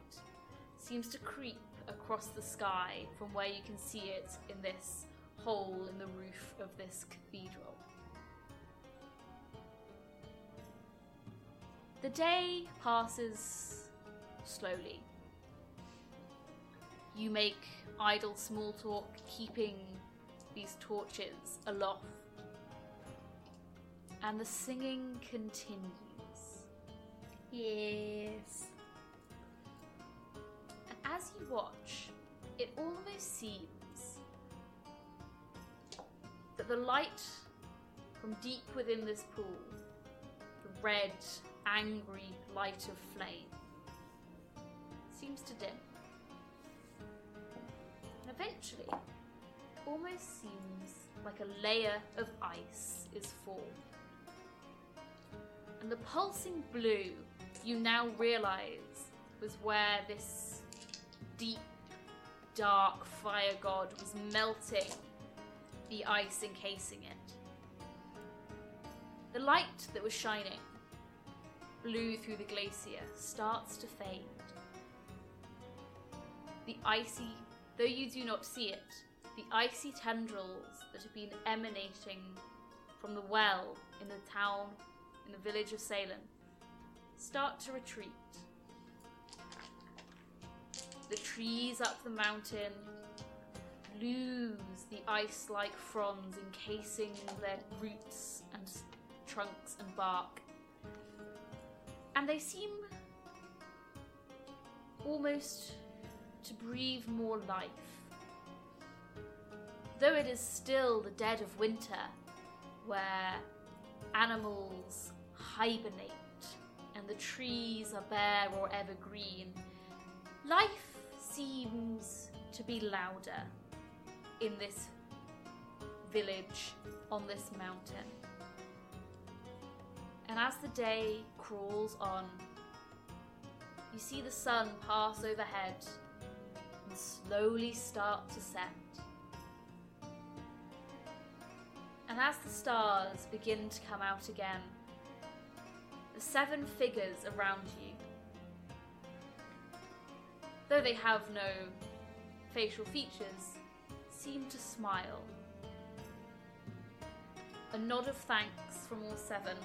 seems to creep across the sky from where you can see it in this hole in the roof of this cathedral. The day passes slowly. You make idle small talk, keeping these torches aloft. And the singing continues. Yes. And as you watch, it almost seems that the light from deep within this pool, the red, angry light of flame, seems to dim. Eventually, almost seems like a layer of ice is formed. And the pulsing blue you now realize was where this deep, dark fire god was melting the ice encasing it. The light that was shining blew through the glacier starts to fade. The icy, though you do not see it, the icy tendrils that have been emanating from the well in the town, in the village of Salem, start to retreat. The trees up the mountain lose the ice like fronds encasing their roots and trunks and bark. And they seem almost to breathe more life. Though it is still the dead of winter, where animals hibernate and the trees are bare or evergreen, life seems to be louder in this village on this mountain. And as the day crawls on, you see the sun pass overhead slowly start to set. And as the stars begin to come out again, the seven figures around you, though they have no facial features, seem to smile. A nod of thanks from all seven,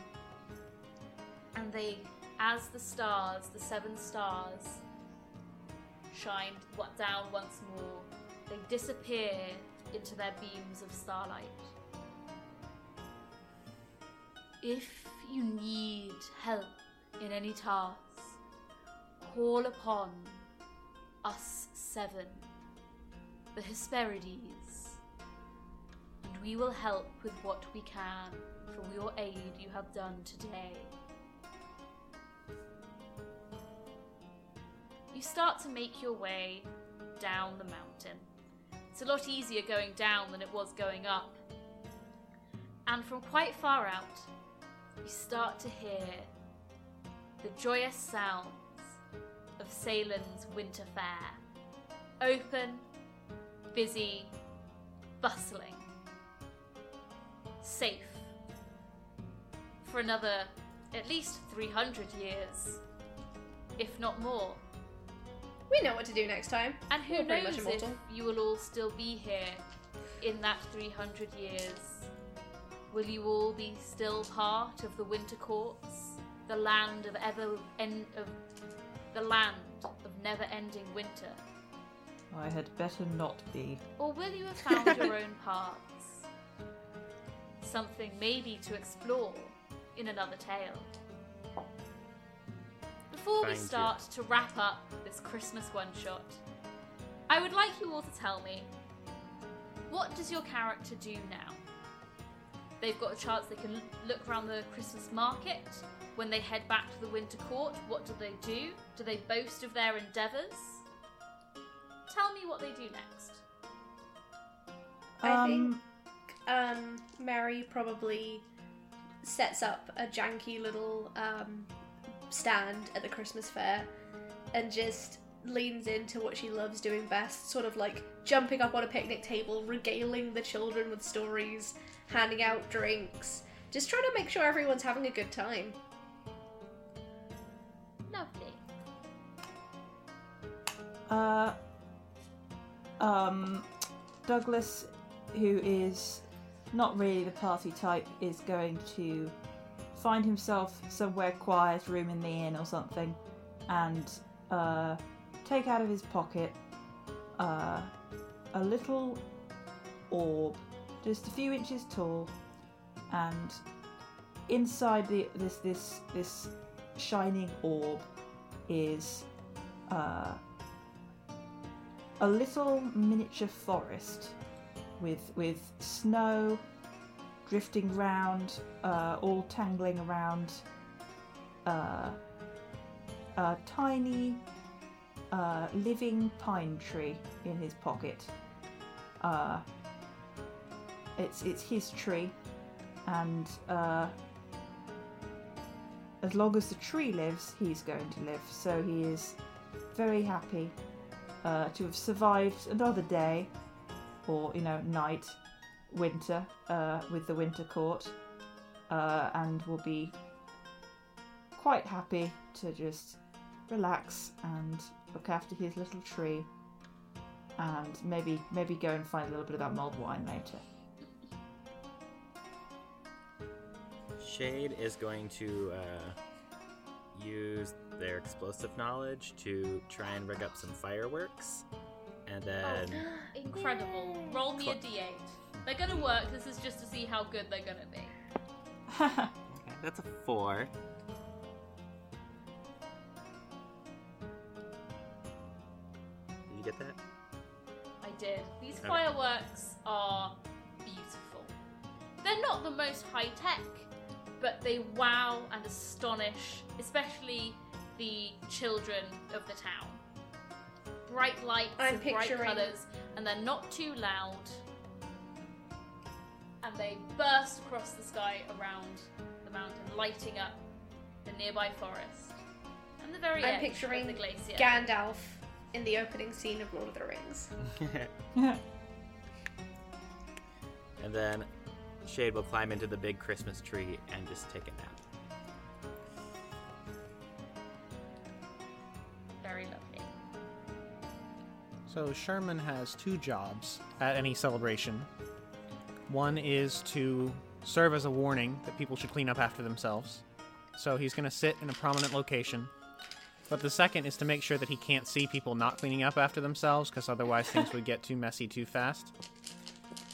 and they, as the stars, the seven stars, shine down once more, they disappear into their beams of starlight. If you need help in any task, call upon us seven, the Hesperides, and we will help with what we can for your aid you have done today. You start to make your way down the mountain. It's a lot easier going down than it was going up. And from quite far out, you start to hear the joyous sounds of Salem's winter fair. Open, busy, bustling, safe for another at least 300 years, if not more. We know what to do next time. And who We're pretty knows much if immortal. you will all still be here in that 300 years? Will you all be still part of the Winter Courts, the land of ever en- of the land of never-ending winter? I had better not be. Or will you have found your own *laughs* paths? Something maybe to explore in another tale. Before we Find you. start to wrap up this Christmas one shot, I would like you all to tell me what does your character do now? They've got a chance they can look around the Christmas market. When they head back to the Winter Court, what do they do? Do they boast of their endeavours? Tell me what they do next. I think um, Mary probably sets up a janky little um, stand at the Christmas fair and just leans into what she loves doing best, sort of like jumping up on a picnic table, regaling the children with stories, handing out drinks, just trying to make sure everyone's having a good time. Lovely. Uh, um, Douglas, who is not really the party type, is going to find himself somewhere quiet, room in the inn or something, and uh, take out of his pocket uh, a little orb, just a few inches tall, and inside the, this this this shining orb is. Uh, a little miniature forest with with snow drifting round, uh, all tangling around uh, a tiny uh, living pine tree in his pocket. Uh, it's it's his tree, and uh, as long as the tree lives, he's going to live. So he is very happy uh, to have survived another day, or you know, night, winter, uh, with the winter court, uh, and will be quite happy to just relax and look after his little tree, and maybe maybe go and find a little bit of that mulled wine later. Shade is going to uh, use their explosive knowledge to try and rig up some fireworks, and then *gasps* Incredible. Roll me a d8. They're gonna work. This is just to see how good they're gonna be. *laughs* okay, that's a four. Did you get that? I did. These Okay. fireworks are beautiful. They're not the most high tech, but they wow and astonish, especially the children of the town. Bright lights I'm and bright picturing- colours, and they're not too loud. And they burst across the sky around the mountain, lighting up the nearby forest and the very I'm edge picturing of the glacier. Gandalf in the opening scene of Lord of the Rings. *laughs* and then Shade will climb into the big Christmas tree and just take a nap. very lovely. So Sherman has two jobs at any celebration. One is to serve as a warning that people should clean up after themselves. So he's going to sit in a prominent location. But the second is to make sure that he can't see people not cleaning up after themselves because otherwise things would get too messy too fast.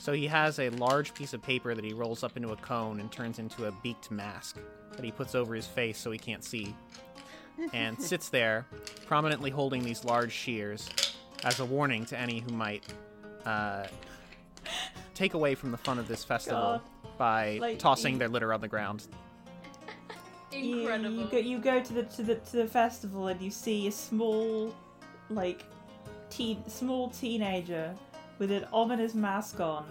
So he has a large piece of paper that he rolls up into a cone and turns into a beaked mask that he puts over his face so he can't see. And *laughs* sits there, prominently holding these large shears as a warning to any who might uh, take away from the fun of this festival by Like, tossing you- their litter on the ground. *laughs* You, Incredible. you go you go to the to the to the festival and you see a small, like, teen small teenager with an ominous mask on,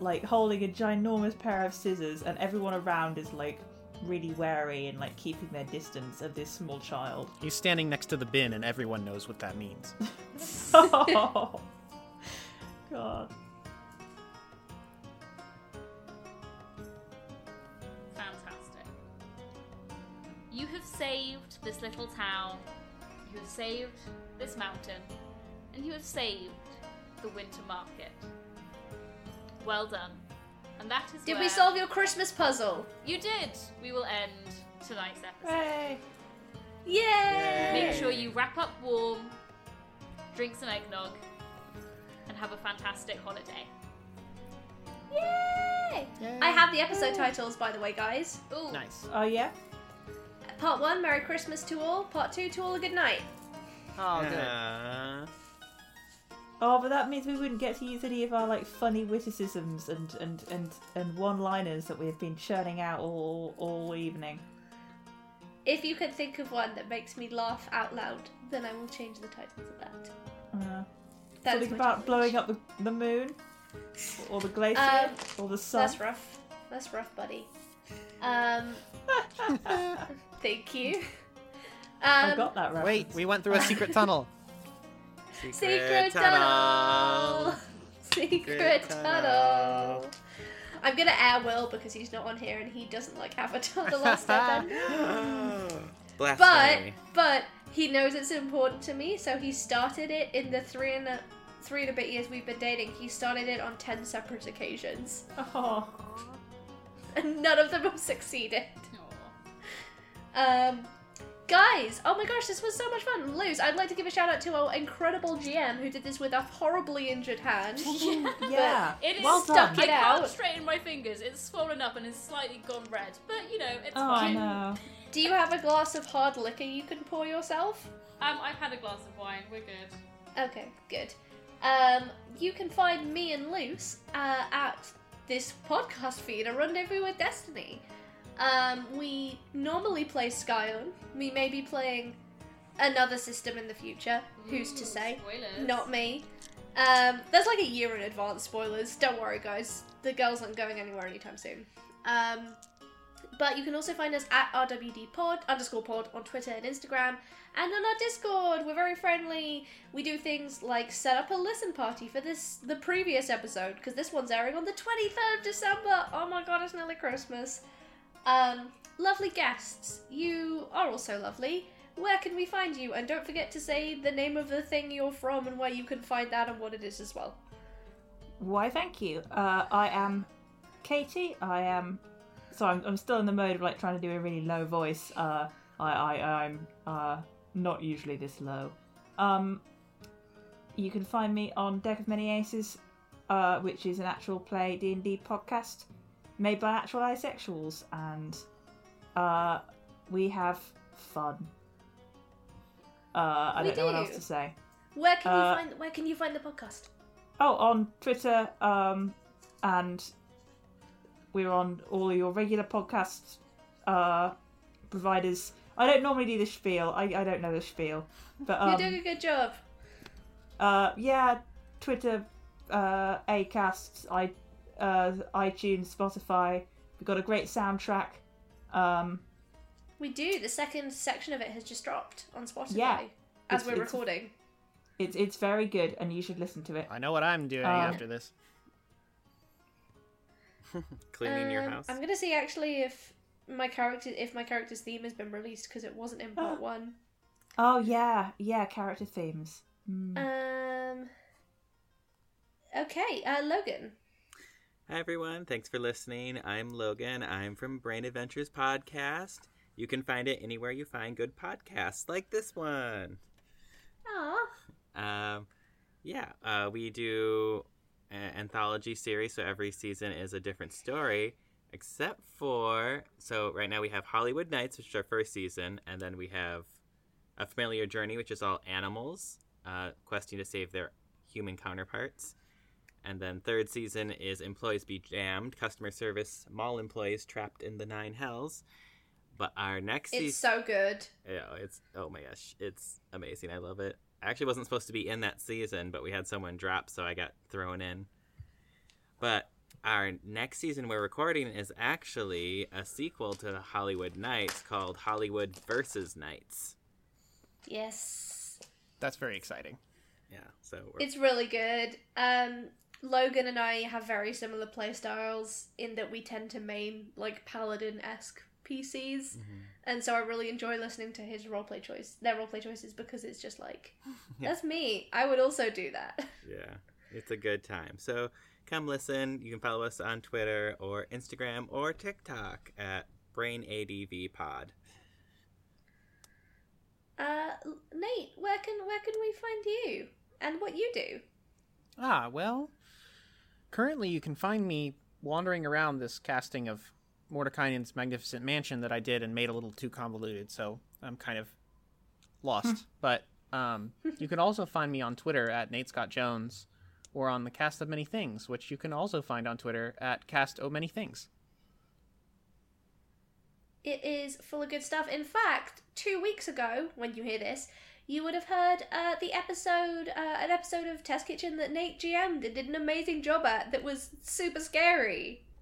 like holding a ginormous pair of scissors, and everyone around is like really wary and like keeping their distance of this small child. He's standing next to the bin, and everyone knows what that means. oh, *laughs* *laughs* God. You have saved this little town, you have saved this mountain, and you have saved the winter market. Well done. And that is Did where we solve your Christmas puzzle? You did. We will end tonight's episode. Hey. Yay! Make sure you wrap up warm, drink some eggnog, and have a fantastic holiday. Yay! I have the episode titles, by the way, guys. Ooh, Nice. Oh yeah. Part one, Merry Christmas to all. Part two, to all a good night. Oh, Uh, Oh, but that means we wouldn't get to use any of our like funny witticisms and and and and one-liners that we have been churning out all all evening. If you can think of one that makes me laugh out loud, then I will change the titles of that. Uh, That is something my about blowing up the, the moon, or the glacier, Um, or the sun. That's rough. That's rough, buddy. Um, *laughs* *laughs* thank you. *laughs* Um, I got that reference. Wait, we went through a secret *laughs* tunnel. Secret tunnel. *laughs* Secret tunnel. I'm gonna air Will because he's not on here and he doesn't like Avatar: The Last Airbender. *gasps* But but he knows it's important to me, so he started it in the three and a three and a bit years we've been dating. He started it on ten separate occasions, Oh, and none of them have succeeded. Aw. Um, guys, oh my gosh, this was so much fun. Luz, I'd like to give a shout out to our incredible GM who did this with a horribly injured hand. *laughs* *laughs* yeah. It is well stuck done. it I out. can't straighten my fingers. It's swollen up and is slightly gone red, but you know it's Oh fine. no. Do you have a glass of hard liquor you can pour yourself? Um, I've had a glass of wine. We're good. Okay, good. Um, you can find me and Luce uh, at this podcast feed, A Rendezvous with Destiny. Um, we normally play Scion. We may be playing another system in the future. Who's to say? Spoilers. Not me. Um, there's like a year in advance spoilers. Don't worry, guys. The girls aren't going anywhere anytime soon. Um, but you can also find us at rwdpod underscore pod on Twitter and Instagram, and on our Discord. We're very friendly. We do things like set up a listen party for this the previous episode because this one's airing on the 23rd of December. Oh my god, it's nearly Christmas. Um, lovely guests. You are also lovely. Where can we find you? And don't forget to say the name of the thing you're from and where you can find that and what it is as well. Why, thank you. Uh, I am Katie. I am. So I'm, I'm still in the mode of like trying to do a really low voice. Uh, I, I I'm uh, not usually this low. Um, you can find me on Deck of Many Aces, uh, which is an actual play D and D podcast made by actual asexuals, and uh, we have fun. Uh, I We don't know what else to say. Where can Uh, you find where can you find the podcast? Oh, on Twitter, um, and we're on all your regular podcast uh, providers. I don't normally do the spiel. I, I don't know the spiel, but *laughs* You're um, doing a good job. uh, yeah, Twitter, uh, Acast, i uh, iTunes, Spotify. We've got a great soundtrack. Um, We do. The second section of it has just dropped on Spotify Yeah. as It's- we're it's- recording. it's it's very good, and you should listen to it. I know what I'm doing Uh, after this. *laughs* Cleaning your Um, house. I'm gonna see actually if my character if my character's theme has been released because it wasn't in part *gasps* one. Oh yeah, yeah, character themes. Mm. Um. Okay, uh, Logan. Hi everyone, thanks for listening. I'm Logan. I'm from Brain Adventures Podcast. You can find it anywhere you find good podcasts, like this one. Aw. Um, yeah, uh, we do an anthology series, so every season is a different story, except for so right now we have Hollywood Nights, which is our first season, and then we have A Familiar Journey, which is all animals uh, questing to save their human counterparts. And then third season is Employees Be Jammed, customer service mall employees trapped in the nine hells. But our next It's season, so good. yeah, it's oh my gosh, it's amazing. I love it. I actually wasn't supposed to be in that season, but we had someone drop, so I got thrown in. But our next season we're recording is actually a sequel to Hollywood Nights called Hollywood versus Nights. Yes. That's very exciting. Yeah, so we're, It's really good. Um, Logan and I have very similar playstyles in that we tend to main like paladin esque PCs, Mhm. and so I really enjoy listening to his roleplay choice, their roleplay choices, because it's just like *laughs* Yeah. that's me. I would also do that. *laughs* yeah, it's a good time. So come listen. You can follow us on Twitter or Instagram or TikTok at BrainADVPod. Uh, Nate, where can where can we find you and what you do? Ah, well, currently you can find me wandering around this casting of Mordenkainen's Magnificent Mansion that I did and made a little too convoluted, so I'm kind of lost. but um, you can also find me on Twitter at Nate Scott Jones or on the Cast of Many Things, which you can also find on Twitter at Cast O Many Things. It is full of good stuff. In fact, two weeks ago, when you hear this, you would have heard uh, the episode, uh, an episode of Test Kitchen that Nate GM'd and did an amazing job at that was super scary. *laughs*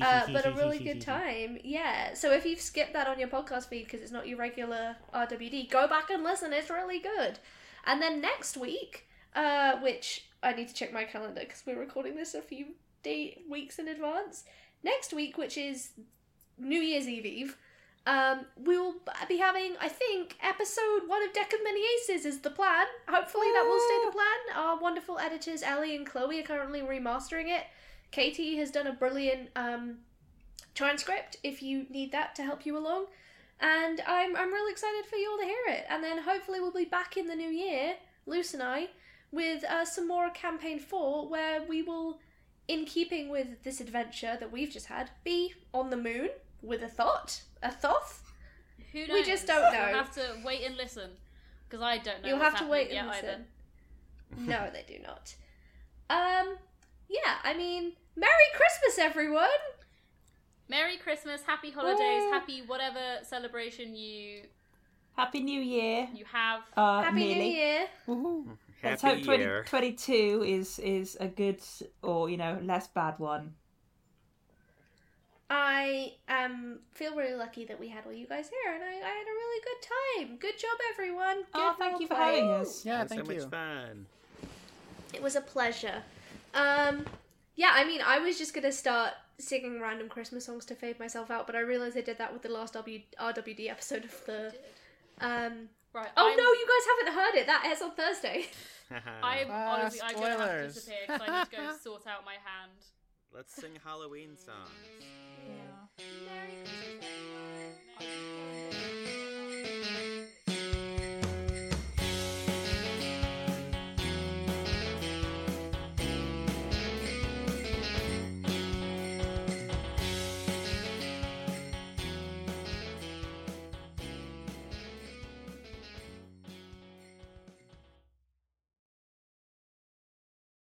Uh, but a really good *laughs* time. Yeah. So if you've skipped that on your podcast feed because it's not your regular RWD, go back and listen. It's really good. And then next week, uh, which I need to check my calendar because we're recording this a few day weeks in advance. Next week, which is New Year's Eve Eve, um, we will be having, I think, episode one of Deck of Many Aces is the plan. Hopefully that will stay the plan. Our wonderful editors Ellie and Chloe are currently remastering it. Katie has done a brilliant um, transcript if you need that to help you along. And I'm, I'm really excited for you all to hear it. And then hopefully we'll be back in the new year, Luce and I, with uh, some more campaign four, where we will, in keeping with this adventure that we've just had, be on the moon with a thought, a thoth. Who knows? We just don't *laughs* know. You'll have to wait and listen because I don't know. You'll what's have to wait and listen. either. no, they do not. Um, yeah, I mean, Merry Christmas, everyone! Merry Christmas, Happy Holidays, Woo. Happy whatever celebration you Happy New Year. you have. Uh, Happy nearly. New Year! Woohoo. Let's Happy hope 20, year. 22 is is a good or you know less bad one. I um feel really lucky that we had all you guys here, and I, I had a really good time. Good job, everyone. Good Oh, thank you for roleplay. having us. Yeah, It was thank so you. much fun. It was a pleasure. Um, yeah, I mean, I was just gonna start singing random Christmas songs to fade myself out, but I realized I did that with the last w- RWD episode of the. Um, Right. oh I'm, no, you guys haven't heard it. That airs on Thursday. *laughs* *laughs* I'm Ah, *laughs* honestly, I'm gonna have to disappear because I need to go sort out my hand. Let's sing Halloween songs. Merry Christmas, everyone.